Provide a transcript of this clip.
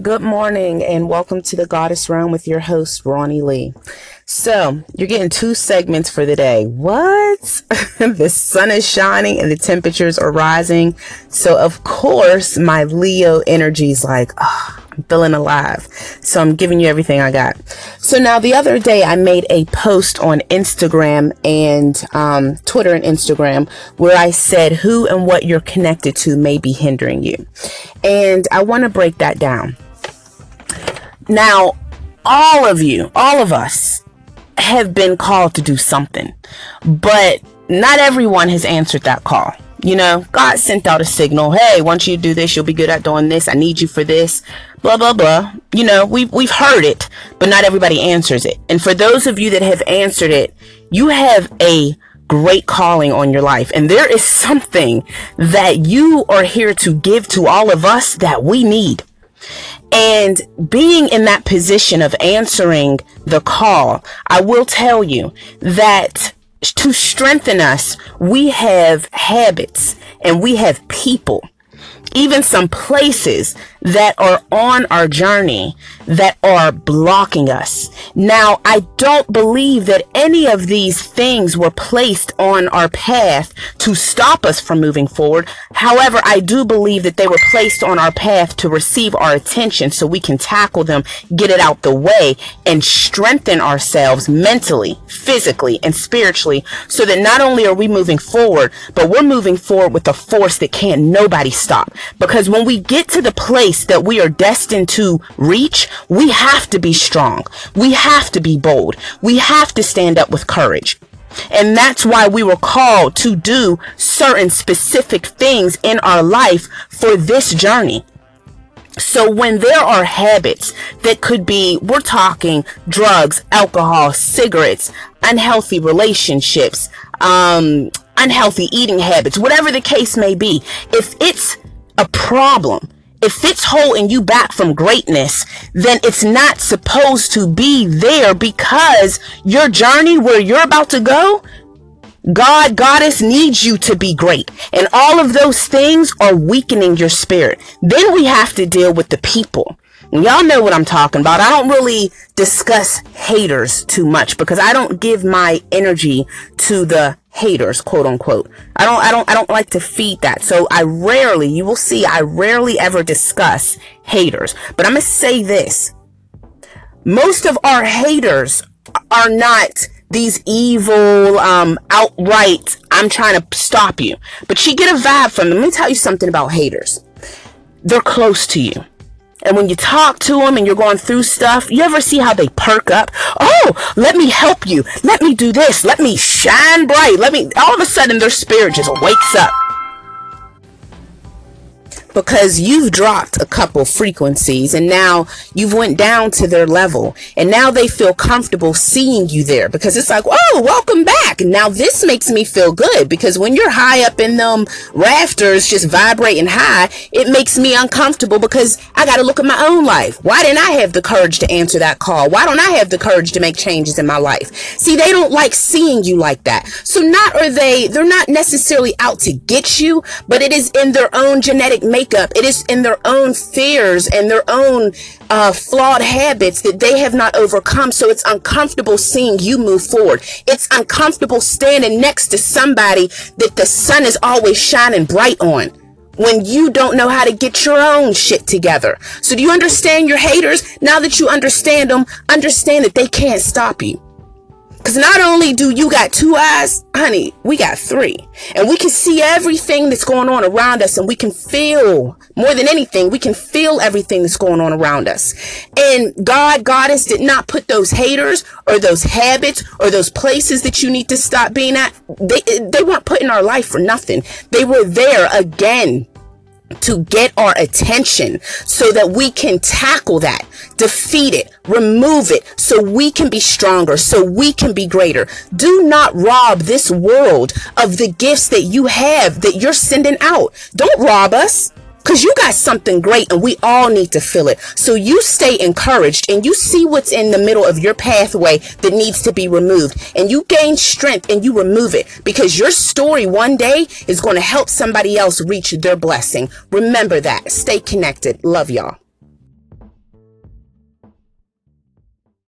Good morning and welcome to the Goddess Realm with your host, Ronnie Lee. So, you're getting two segments for the day. What? the sun is shining and the temperatures are rising. So, of course, my Leo energy is like, oh, feeling alive. So, I'm giving you everything I got. So, now the other day I made a post on Instagram and um, Twitter and Instagram where I said who and what you're connected to may be hindering you. And I want to break that down. Now, all of you, all of us have been called to do something, but not everyone has answered that call. You know, God sent out a signal. Hey, once you do this, you'll be good at doing this. I need you for this. Blah blah blah. You know, we've we've heard it, but not everybody answers it. And for those of you that have answered it, you have a great calling on your life. And there is something that you are here to give to all of us that we need. And being in that position of answering the call, I will tell you that to strengthen us, we have habits and we have people even some places that are on our journey that are blocking us. Now, I don't believe that any of these things were placed on our path to stop us from moving forward. However, I do believe that they were placed on our path to receive our attention so we can tackle them, get it out the way, and strengthen ourselves mentally, physically, and spiritually so that not only are we moving forward, but we're moving forward with a force that can't nobody stop. Because when we get to the place that we are destined to reach, we have to be strong. We have to be bold. We have to stand up with courage. And that's why we were called to do certain specific things in our life for this journey. So when there are habits that could be, we're talking drugs, alcohol, cigarettes, unhealthy relationships, um, unhealthy eating habits, whatever the case may be, if it's problem, if it's holding you back from greatness, then it's not supposed to be there because your journey where you're about to go, God, Goddess needs you to be great. And all of those things are weakening your spirit. Then we have to deal with the people. Y'all know what I'm talking about. I don't really discuss haters too much because I don't give my energy to the haters, quote unquote. I don't, I don't, I don't like to feed that. So I rarely, you will see, I rarely ever discuss haters. But I'm going to say this. Most of our haters are not these evil, um, outright, I'm trying to stop you. But you get a vibe from them. Let me tell you something about haters. They're close to you. And when you talk to them and you're going through stuff, you ever see how they perk up? Oh, let me help you. Let me do this. Let me shine bright. Let me, all of a sudden their spirit just wakes up because you've dropped a couple frequencies and now you've went down to their level. And now they feel comfortable seeing you there because it's like oh welcome back. Now this makes me feel good because when you're high up in them rafters just vibrating high it makes me uncomfortable because I got to look at my own life. Why didn't I have the courage to answer that call? Why don't I have the courage to make changes in my life? See they don't like seeing you like that. So not are they they're not necessarily out to get you but it is in their own genetic makeup makeup. It is in their own fears and their own uh, flawed habits that they have not overcome. So it's uncomfortable seeing you move forward. It's uncomfortable standing next to somebody that the sun is always shining bright on when you don't know how to get your own shit together. So do you understand your haters? Now that you understand them, understand that they can't stop you. Because not only do you got two eyes, honey, we got three. And we can see everything that's going on around us and we can feel more than anything, we can feel everything that's going on around us. And God, Goddess did not put those haters or those habits or those places that you need to stop being at. They, they weren't put in our life for nothing. They were there again to get our attention so that we can tackle that, defeat it, remove it, so we can be stronger, so we can be greater. Do not rob this world of the gifts that you have that you're sending out. Don't rob us. Because you got something great and we all need to feel it. So you stay encouraged and you see what's in the middle of your pathway that needs to be removed. And you gain strength and you remove it. Because your story one day is going to help somebody else reach their blessing. Remember that. Stay connected. Love y'all.